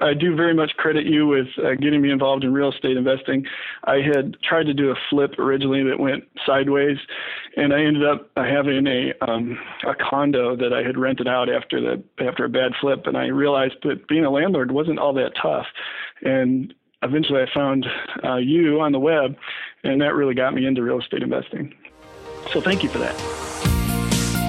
I do very much credit you with uh, getting me involved in real estate investing. I had tried to do a flip originally that went sideways, and I ended up having a um, a condo that I had rented out after the after a bad flip, and I realized that being a landlord wasn't all that tough. And eventually, I found uh, you on the web, and that really got me into real estate investing. So, thank you for that.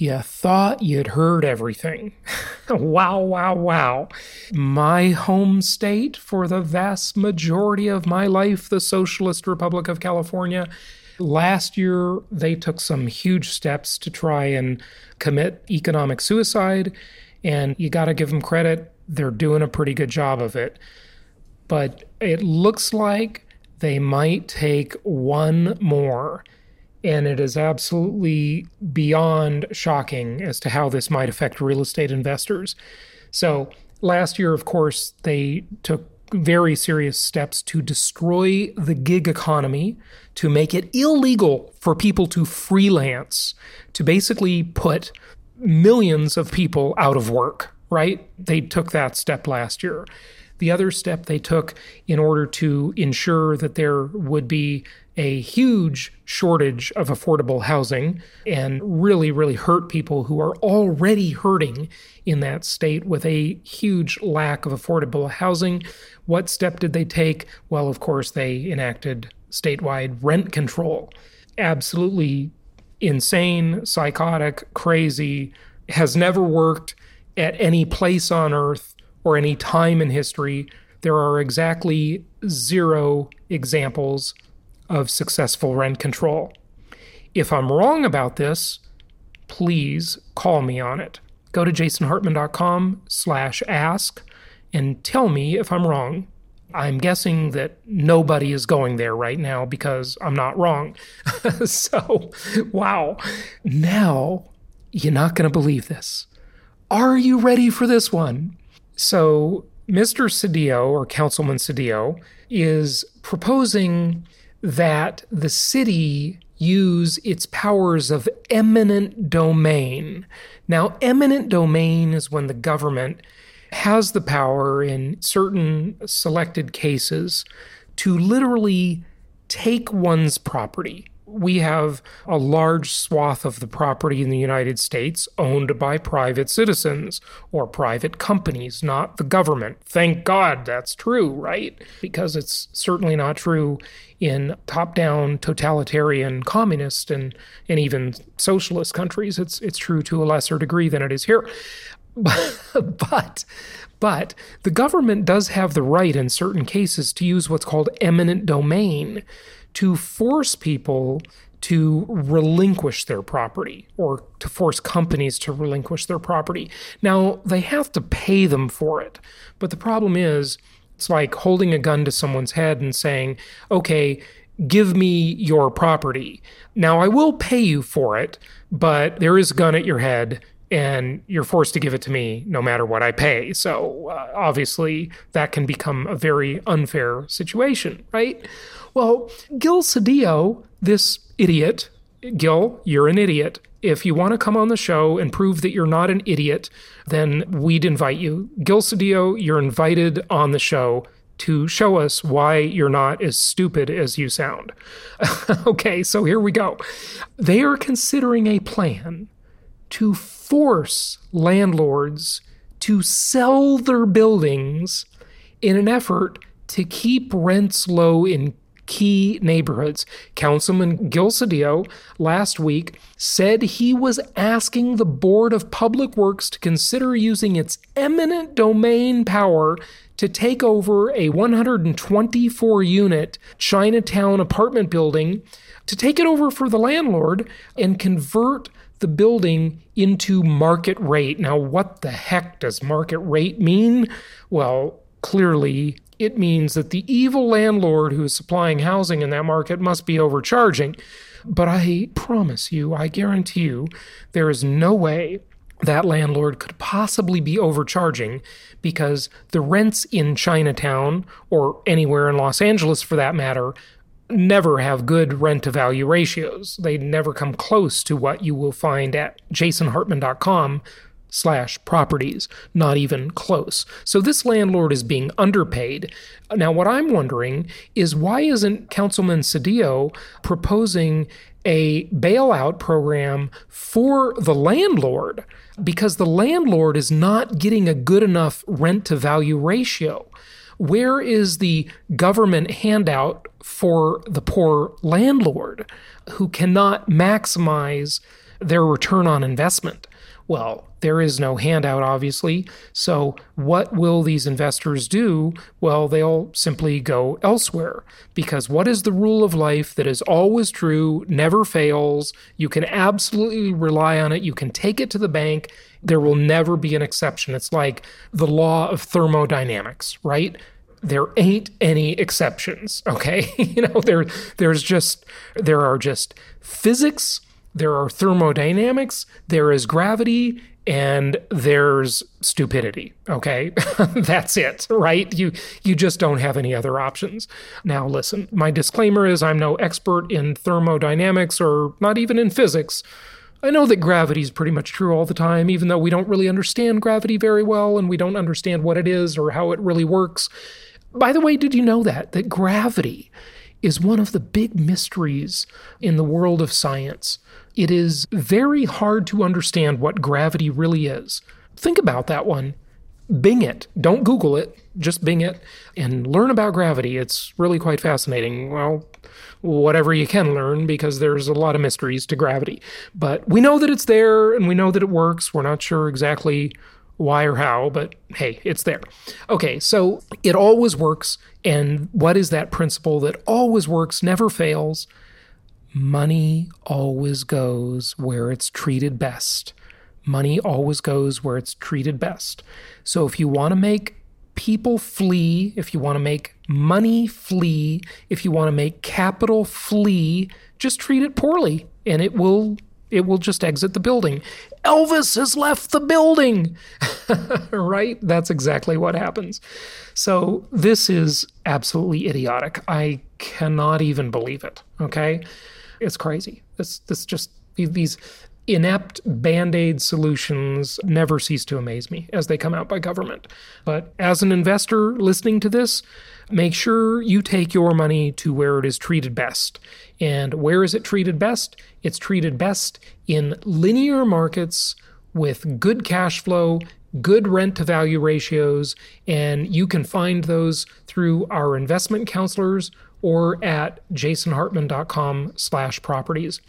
you thought you'd heard everything. wow, wow, wow. My home state for the vast majority of my life, the Socialist Republic of California. Last year, they took some huge steps to try and commit economic suicide, and you got to give them credit. They're doing a pretty good job of it. But it looks like they might take one more and it is absolutely beyond shocking as to how this might affect real estate investors. So, last year, of course, they took very serious steps to destroy the gig economy, to make it illegal for people to freelance, to basically put millions of people out of work, right? They took that step last year. The other step they took in order to ensure that there would be a huge shortage of affordable housing and really, really hurt people who are already hurting in that state with a huge lack of affordable housing. What step did they take? Well, of course, they enacted statewide rent control. Absolutely insane, psychotic, crazy, has never worked at any place on earth or any time in history. There are exactly zero examples of successful rent control. If I'm wrong about this, please call me on it. Go to jasonhartman.com slash ask and tell me if I'm wrong. I'm guessing that nobody is going there right now because I'm not wrong. so, wow. Now, you're not going to believe this. Are you ready for this one? So, Mr. Cedillo, or Councilman Cedillo, is proposing that the city use its powers of eminent domain. Now, eminent domain is when the government has the power in certain selected cases to literally take one's property we have a large swath of the property in the United States owned by private citizens or private companies, not the government. Thank God that's true, right? Because it's certainly not true in top down totalitarian communist and, and even socialist countries. It's, it's true to a lesser degree than it is here. but but the government does have the right in certain cases to use what's called eminent domain to force people to relinquish their property or to force companies to relinquish their property. Now, they have to pay them for it. But the problem is, it's like holding a gun to someone's head and saying, okay, give me your property. Now, I will pay you for it, but there is a gun at your head and you're forced to give it to me no matter what I pay. So uh, obviously, that can become a very unfair situation, right? Well, Gil Cedillo, this idiot, Gil, you're an idiot. If you want to come on the show and prove that you're not an idiot, then we'd invite you. Gil Cedillo, you're invited on the show to show us why you're not as stupid as you sound. okay, so here we go. They are considering a plan to force landlords to sell their buildings in an effort to keep rents low in key neighborhoods. Councilman Gil Cedillo last week said he was asking the Board of Public Works to consider using its eminent domain power to take over a 124 unit Chinatown apartment building, to take it over for the landlord and convert the building into market rate. Now, what the heck does market rate mean? Well, clearly it means that the evil landlord who is supplying housing in that market must be overcharging. But I promise you, I guarantee you, there is no way that landlord could possibly be overcharging because the rents in Chinatown or anywhere in Los Angeles for that matter never have good rent to value ratios. They never come close to what you will find at jasonhartman.com slash properties, not even close. So this landlord is being underpaid. Now, what I'm wondering is why isn't Councilman Cedillo proposing a bailout program for the landlord? Because the landlord is not getting a good enough rent to value ratio. Where is the government handout for the poor landlord who cannot maximize their return on investment? Well, there is no handout, obviously. So, what will these investors do? Well, they'll simply go elsewhere. Because what is the rule of life that is always true, never fails? You can absolutely rely on it. You can take it to the bank. There will never be an exception. It's like the law of thermodynamics, right? there ain't any exceptions okay you know there there's just there are just physics there are thermodynamics, there is gravity, and there's stupidity okay? That's it right? You you just don't have any other options. Now listen my disclaimer is i'm no expert in thermodynamics or not even in physics. I know that gravity is pretty much true all the time even though we don't really understand gravity very well and we don't understand what it is or how it really works. By the way did you know that that gravity is one of the big mysteries in the world of science. It is very hard to understand what gravity really is. Think about that one. Bing it. Don't Google it, just Bing it and learn about gravity. It's really quite fascinating. Well, whatever you can learn because there's a lot of mysteries to gravity. But we know that it's there and we know that it works. We're not sure exactly why or how, but hey, it's there. Okay, so it always works. And what is that principle that always works, never fails? Money always goes where it's treated best. Money always goes where it's treated best. So if you want to make people flee, if you want to make money flee, if you want to make capital flee, just treat it poorly and it will it will just exit the building. Elvis has left the building. right? That's exactly what happens. So this is absolutely idiotic. I cannot even believe it. Okay? It's crazy. This this just these inept band aid solutions never cease to amaze me as they come out by government. But as an investor listening to this, make sure you take your money to where it is treated best. And where is it treated best? It's treated best in linear markets with good cash flow, good rent to value ratios, and you can find those through our investment counselors or at jasonhartman.com slash properties.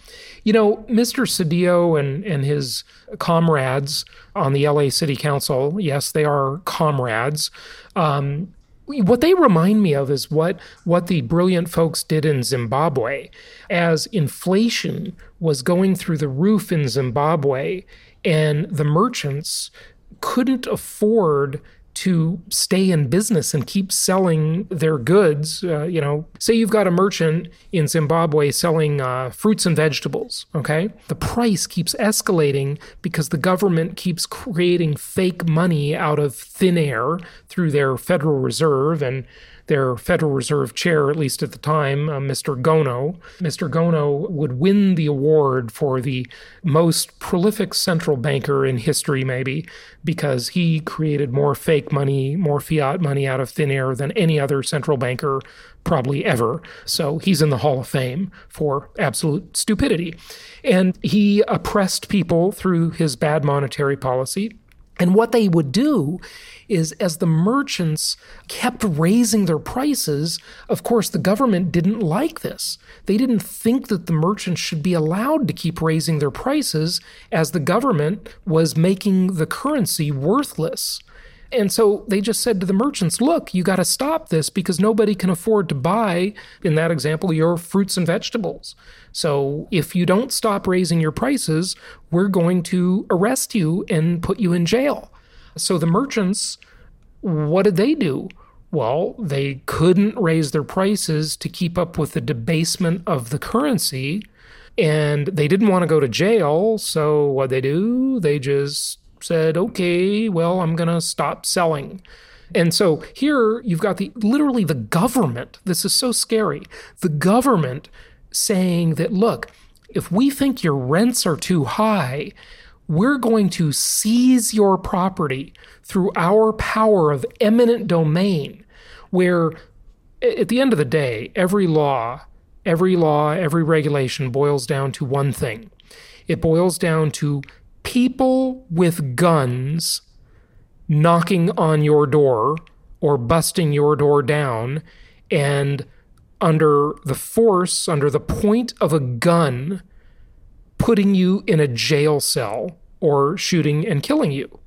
You know, Mr. Cedillo and, and his comrades on the LA City Council, yes, they are comrades. Um, what they remind me of is what what the brilliant folks did in Zimbabwe as inflation was going through the roof in Zimbabwe and the merchants couldn't afford to stay in business and keep selling their goods. Uh, you know, say you've got a merchant in Zimbabwe selling uh, fruits and vegetables, okay? The price keeps escalating because the government keeps creating fake money out of thin air through their Federal Reserve and their Federal Reserve chair, at least at the time, uh, Mr. Gono. Mr. Gono would win the award for the most prolific central banker in history, maybe, because he created more fake money, more fiat money out of thin air than any other central banker probably ever. So he's in the Hall of Fame for absolute stupidity. And he oppressed people through his bad monetary policy And what they would do is, as the merchants kept raising their prices, of course, the government didn't like this. They didn't think that the merchants should be allowed to keep raising their prices as the government was making the currency worthless. And so they just said to the merchants, look, you got to stop this because nobody can afford to buy, in that example, your fruits and vegetables. So if you don't stop raising your prices, we're going to arrest you and put you in jail. So the merchants, what did they do? Well, they couldn't raise their prices to keep up with the debasement of the currency. And they didn't want to go to jail. So what they do? They just said, okay, well, I'm going to stop selling. And so here you've got the literally the government. This is so scary. The government saying that, look, if we think your rents are too high, we're going to seize your property through our power of eminent domain, where at the end of the day, every law, every law, every regulation boils down to one thing. It boils down to people with guns knocking on your door or busting your door down and under the force, under the point of a gun, putting you in a jail cell or shooting and killing you.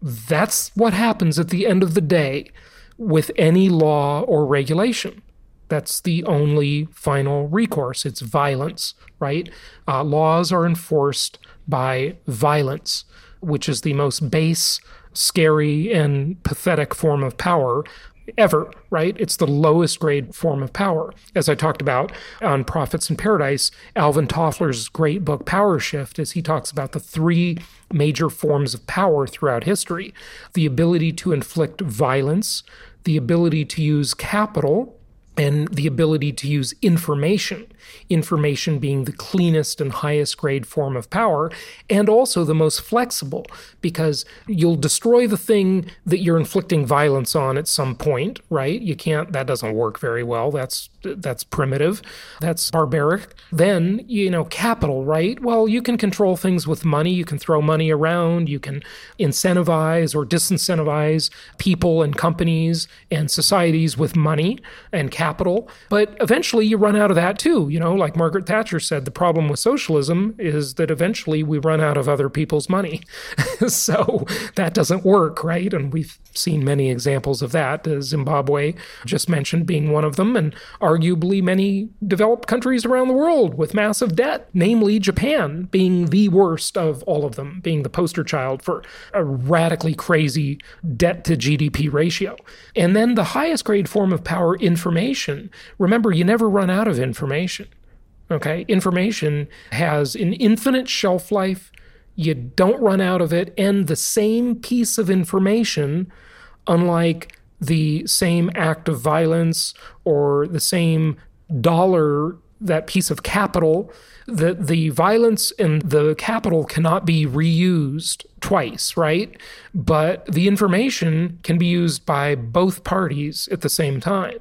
That's what happens at the end of the day with any law or regulation. That's the only final recourse. It's violence, right? Uh, laws are enforced by violence, which is the most base, scary, and pathetic form of power ever, right? It's the lowest grade form of power. As I talked about on Prophets in Paradise, Alvin Toffler's great book, Power Shift, as he talks about the three major forms of power throughout history the ability to inflict violence, the ability to use capital, and the ability to use information, information being the cleanest and highest grade form of power, and also the most flexible, because you'll destroy the thing that you're inflicting violence on at some point, right? You can't, that doesn't work very well. That's that's primitive, that's barbaric. Then, you know, capital, right? Well, you can control things with money, you can throw money around, you can incentivize or disincentivize people and companies and societies with money and capital. But eventually you run out of that too. You know, like Margaret Thatcher said, the problem with socialism is that eventually we run out of other people's money. so that doesn't work, right? And we've seen many examples of that. Uh, Zimbabwe, just mentioned, being one of them, and arguably many developed countries around the world with massive debt, namely Japan being the worst of all of them, being the poster child for a radically crazy debt to GDP ratio. And then the highest grade form of power, information. Remember, you never run out of information. Okay, information has an infinite shelf life. You don't run out of it. And the same piece of information, unlike the same act of violence or the same dollar, that piece of capital, the, the violence and the capital cannot be reused twice, right? But the information can be used by both parties at the same time.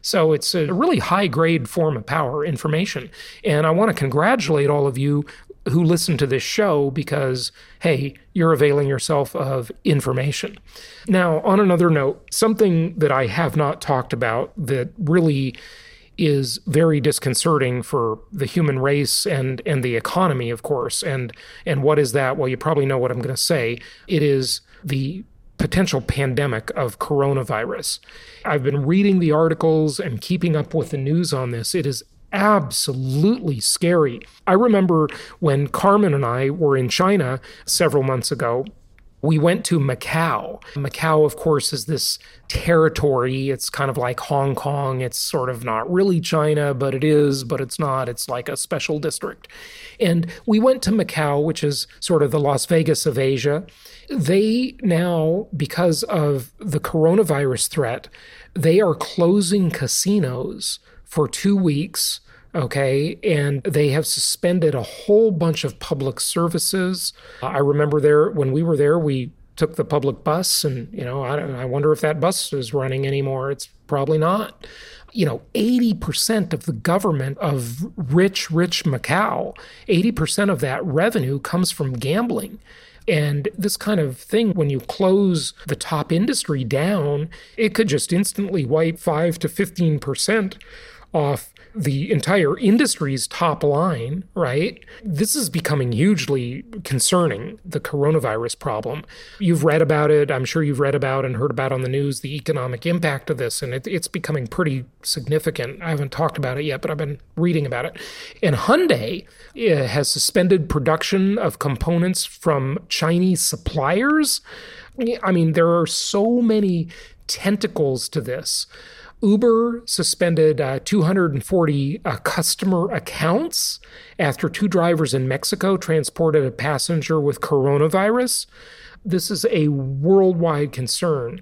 So it's a really high grade form of power information. And I want to congratulate all of you who listen to this show because, hey, you're availing yourself of information. Now, on another note, something that I have not talked about that really is very disconcerting for the human race and and the economy of course and and what is that well you probably know what I'm going to say it is the potential pandemic of coronavirus. I've been reading the articles and keeping up with the news on this. It is absolutely scary. I remember when Carmen and I were in China several months ago. We went to Macau. Macau, of course, is this territory. It's kind of like Hong Kong. It's sort of not really China, but it is, but it's not. It's like a special district. And we went to Macau, which is sort of the Las Vegas of Asia. They now, because of the coronavirus threat, they are closing casinos for two weeks. Okay. And they have suspended a whole bunch of public services. I remember there, when we were there, we took the public bus and, you know, I, I wonder if that bus is running anymore. It's probably not you know, 80% of the government of rich, rich Macau, 80% of that revenue comes from gambling. And this kind of thing, when you close the top industry down, it could just instantly wipe 5 to 15% off the entire industry's top line, right? This is becoming hugely concerning, the coronavirus problem. You've read about it. I'm sure you've read about and heard about on the news the economic impact of this, and it, it's becoming pretty significant. I haven't talked about it yet, but I've been reading about it. And Hyundai eh, has suspended production of components from Chinese suppliers. I mean, there are so many tentacles to this. Uber suspended uh, 240 uh, customer accounts after two drivers in Mexico transported a passenger with coronavirus. This is a worldwide concern.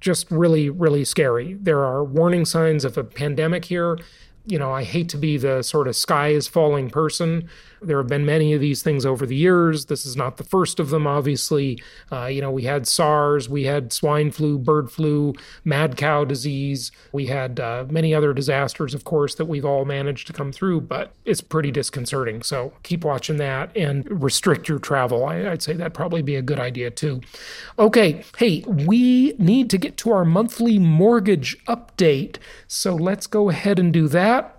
Just really, really scary. There are warning signs of a pandemic here. You know, I hate to be the sort of sky is falling person there have been many of these things over the years. This is not the first of them, obviously. Uh, you know, we had SARS, we had swine flu, bird flu, mad cow disease. We had uh, many other disasters, of course, that we've all managed to come through, but it's pretty disconcerting. So keep watching that and restrict your travel. I, I'd say that'd probably be a good idea too. Okay, hey, we need to get to our monthly mortgage update. So let's go ahead and do that.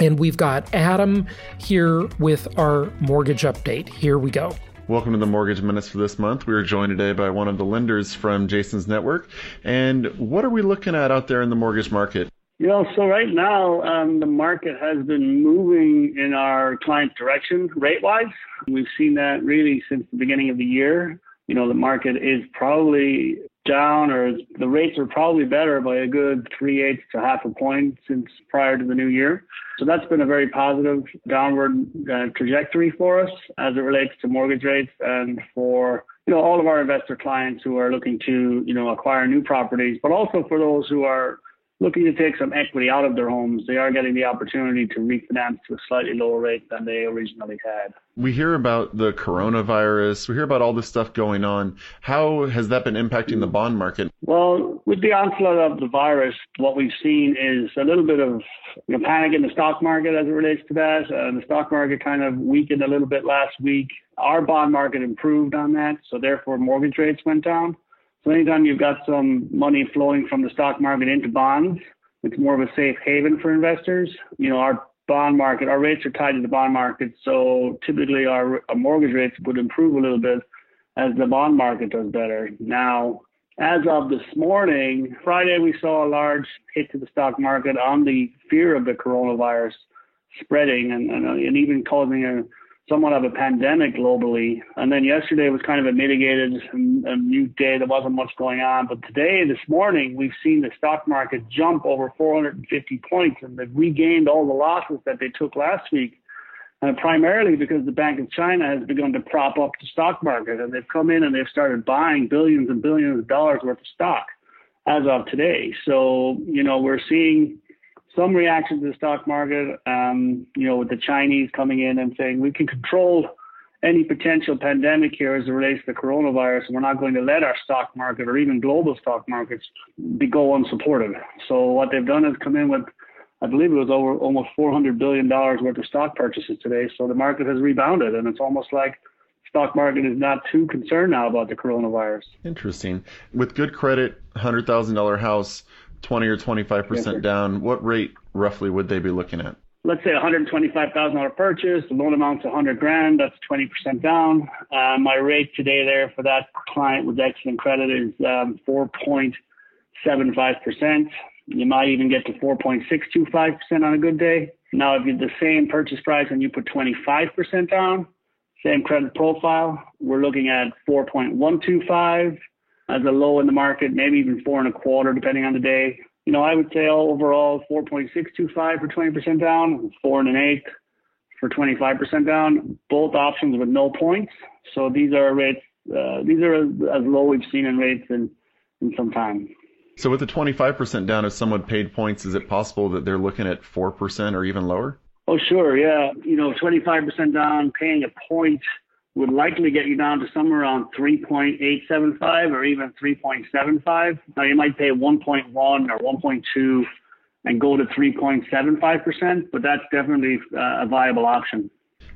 And we've got Adam here with our mortgage update. Here we go. Welcome to the Mortgage Minutes for this month. We are joined today by one of the lenders from Jason's network. And what are we looking at out there in the mortgage market? You know, so right now um, the market has been moving in our client direction rate wise. We've seen that really since the beginning of the year. You know, the market is probably down or the rates are probably better by a good three eighths to half a point since prior to the new year. So that's been a very positive downward uh, trajectory for us as it relates to mortgage rates and for you know all of our investor clients who are looking to you know acquire new properties, but also for those who are looking to take some equity out of their homes, they are getting the opportunity to refinance to a slightly lower rate than they originally had. We hear about the coronavirus. We hear about all this stuff going on. How has that been impacting the bond market? Well, with the onslaught of the virus, what we've seen is a little bit of you know, panic in the stock market as it relates to that. Uh, the stock market kind of weakened a little bit last week. Our bond market improved on that, so therefore mortgage rates went down. So anytime you've got some money flowing from the stock market into bonds, it's more of a safe haven for investors. You know, our bond market, our rates are tied to the bond market, so typically our, our mortgage rates would improve a little bit as the bond market does better. Now, as of this morning, Friday, we saw a large hit to the stock market on the fear of the coronavirus spreading and, and, and even causing a somewhat of a pandemic globally. And then yesterday was kind of a mitigated a mute day. There wasn't much going on. But today, this morning, we've seen the stock market jump over 450 points and they've regained all the losses that they took last week. Uh, primarily because the Bank of China has begun to prop up the stock market and they've come in and they've started buying billions and billions of dollars worth of stock as of today. So, you know, we're seeing some reaction to the stock market, um, you know, with the Chinese coming in and saying we can control any potential pandemic here as it relates to the coronavirus. We're not going to let our stock market or even global stock markets be go unsupported. So what they've done is come in with, I believe it was over almost 400 billion dollars worth of stock purchases today. So the market has rebounded, and it's almost like stock market is not too concerned now about the coronavirus. Interesting. With good credit, hundred thousand dollar house 20 or 25% down, what rate roughly would they be looking at? Let's say $125,000 purchase, the loan amount's 100 grand, that's 20% down. Uh, my rate today there for that client with excellent credit is um, 4.75%. You might even get to 4.625% on a good day. Now, if you the same purchase price and you put 25% down, same credit profile, we're looking at 4.125 as a low in the market, maybe even four and a quarter, depending on the day. You know, I would say overall 4.625 for 20% down, four and an eighth for 25% down. Both options with no points. So these are rates. Uh, these are as, as low we've seen in rates in in some time. So with the 25% down, if someone paid points, is it possible that they're looking at 4% or even lower? Oh, sure. Yeah. You know, 25% down, paying a point would likely get you down to somewhere around 3.875 or even 3.75. Now you might pay 1.1 or 1.2 and go to 3.75%, but that's definitely uh, a viable option.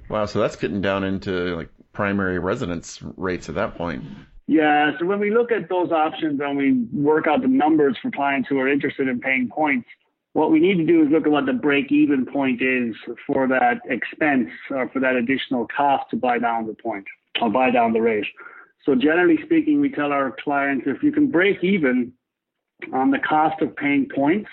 Wow, so that's getting down into like primary residence rates at that point. Yeah, so when we look at those options and we work out the numbers for clients who are interested in paying points, what we need to do is look at what the break even point is for that expense or for that additional cost to buy down the point or buy down the rate. So generally speaking, we tell our clients if you can break even on the cost of paying points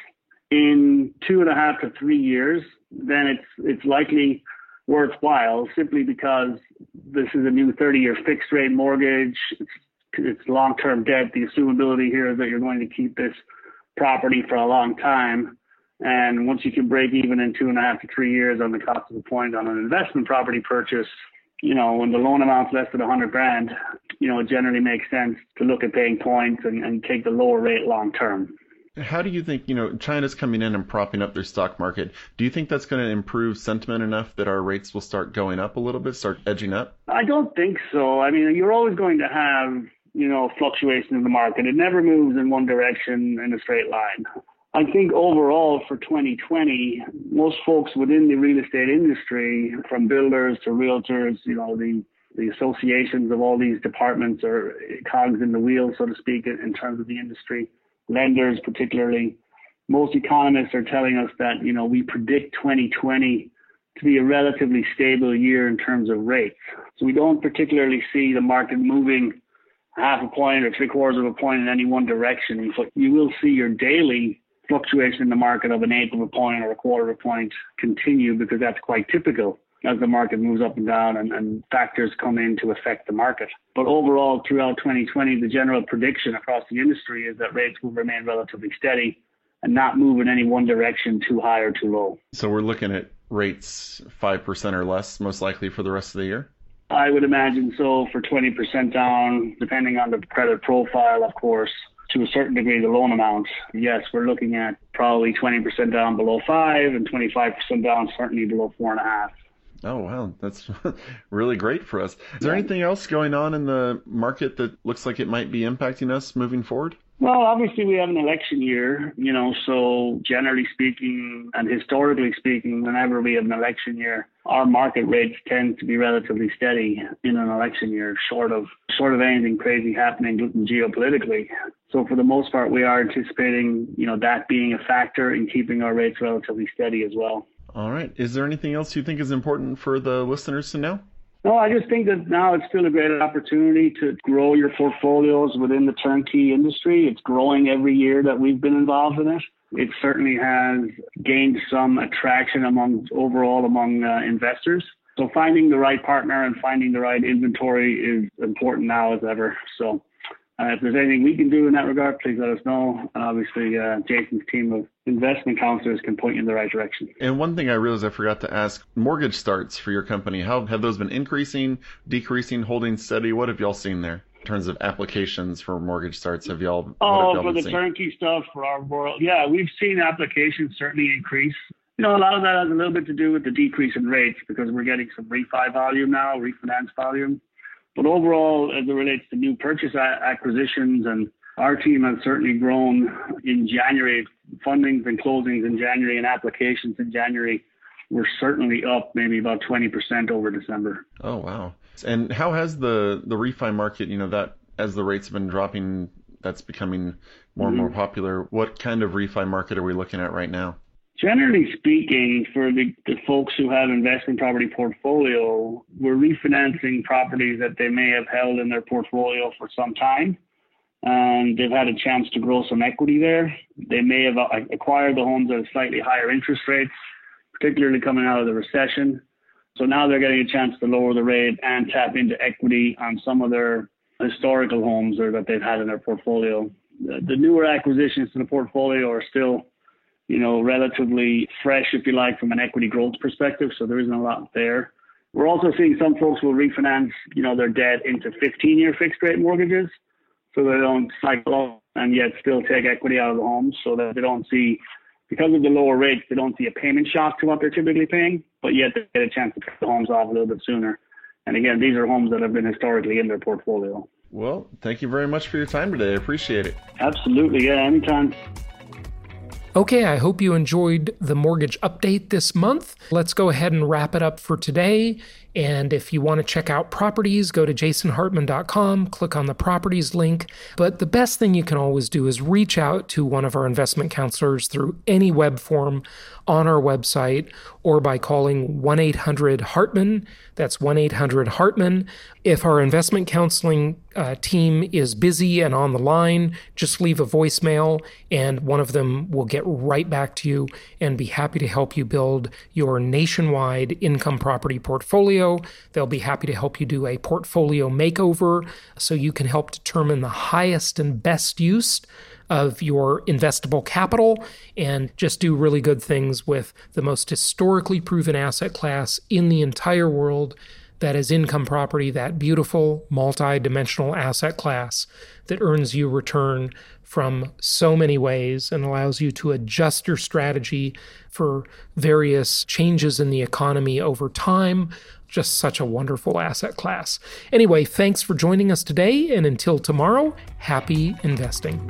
in two and a half to three years, then it's it's likely worthwhile simply because this is a new 30 year fixed rate mortgage. It's, it's long term debt. The assumability here is that you're going to keep this property for a long time. And once you can break even in two and a half to three years on the cost of the point on an investment property purchase, you know, when the loan amount's less than a hundred grand, you know, it generally makes sense to look at paying points and, and take the lower rate long term. How do you think, you know, China's coming in and propping up their stock market? Do you think that's going to improve sentiment enough that our rates will start going up a little bit, start edging up? I don't think so. I mean, you're always going to have, you know, fluctuation in the market. It never moves in one direction in a straight line. I think overall for 2020, most folks within the real estate industry, from builders to realtors, you know, the the associations of all these departments are cogs in the wheel, so to speak, in terms of the industry. Lenders, particularly, most economists are telling us that you know we predict 2020 to be a relatively stable year in terms of rates. So we don't particularly see the market moving half a point or three quarters of a point in any one direction. But you will see your daily fluctuation in the market of an eighth of a point or a quarter of a point continue because that's quite typical as the market moves up and down and, and, factors come in to affect the market. But overall, throughout 2020, the general prediction across the industry is that rates will remain relatively steady and not move in any one direction too high or too low. So we're looking at rates 5% or less, most likely for the rest of the year? I would imagine so for 20% down, depending on the credit profile, of course to a certain degree the loan amount, yes, we're looking at probably 20% down below five and 25% down certainly below four and a half. Oh wow, that's really great for us. Is there anything else going on in the market that looks like it might be impacting us moving forward? Well, obviously we have an election year, you know, so generally speaking and historically speaking, whenever we have an election year, our market rates tend to be relatively steady in an election year, short of short of anything crazy happening geopolitically. So for the most part, we are anticipating, you know, that being a factor in keeping our rates relatively steady as well. All right. Is there anything else you think is important for the listeners to know? No, I just think that now it's still a great opportunity to grow your portfolios within the turnkey industry. It's growing every year that we've been involved in it. It certainly has gained some attraction among overall among uh, investors. So finding the right partner and finding the right inventory is important now as ever. So uh, if there's anything we can do in that regard, please let us know. And obviously, uh, Jason's team of investment counselors can point you in the right direction. And one thing I realized I forgot to ask: mortgage starts for your company. How have those been increasing, decreasing, holding steady? What have y'all seen there? In terms of applications for mortgage starts, have y'all? Oh, y'all for the seen? turnkey stuff for our world, yeah, we've seen applications certainly increase. You know, a lot of that has a little bit to do with the decrease in rates because we're getting some refi volume now, refinance volume. But overall, as it relates to new purchase acquisitions, and our team has certainly grown in January, fundings and closings in January and applications in January were certainly up maybe about 20% over December. Oh, wow. And how has the, the refi market, you know, that as the rates have been dropping, that's becoming more and more mm-hmm. popular. What kind of refi market are we looking at right now? Generally speaking, for the, the folks who have investment property portfolio, we're refinancing properties that they may have held in their portfolio for some time. And they've had a chance to grow some equity there. They may have uh, acquired the homes at slightly higher interest rates, particularly coming out of the recession. So now they're getting a chance to lower the rate and tap into equity on some of their historical homes or that they've had in their portfolio. The, newer acquisitions to the portfolio are still you know, relatively fresh, if you like, from an equity growth perspective. So there isn't a lot there. We're also seeing some folks will refinance, you know, their debt into 15-year fixed rate mortgages, so they don't cycle and yet still take equity out of the homes, so that they don't see, because of the lower rates, they don't see a payment shock to what they're typically paying, but yet they get a chance to pay the homes off a little bit sooner. And again, these are homes that have been historically in their portfolio. Well, thank you very much for your time today. I appreciate it. Absolutely. Yeah, anytime. Okay, I hope you enjoyed the mortgage update this month. Let's go ahead and wrap it up for today. And if you want to check out properties, go to jasonhartman.com, click on the properties link. But the best thing you can always do is reach out to one of our investment counselors through any web form on our website or by calling 1 800 Hartman. That's 1 800 Hartman. If our investment counseling uh, team is busy and on the line, just leave a voicemail and one of them will get right back to you and be happy to help you build your nationwide income property portfolio. They'll be happy to help you do a portfolio makeover so you can help determine the highest and best use of your investable capital and just do really good things with the most historically proven asset class in the entire world that is income property, that beautiful multi-dimensional asset class that earns you return from so many ways and allows you to adjust your strategy for various changes in the economy over time. Just such a wonderful asset class. Anyway, thanks for joining us today, and until tomorrow, happy investing.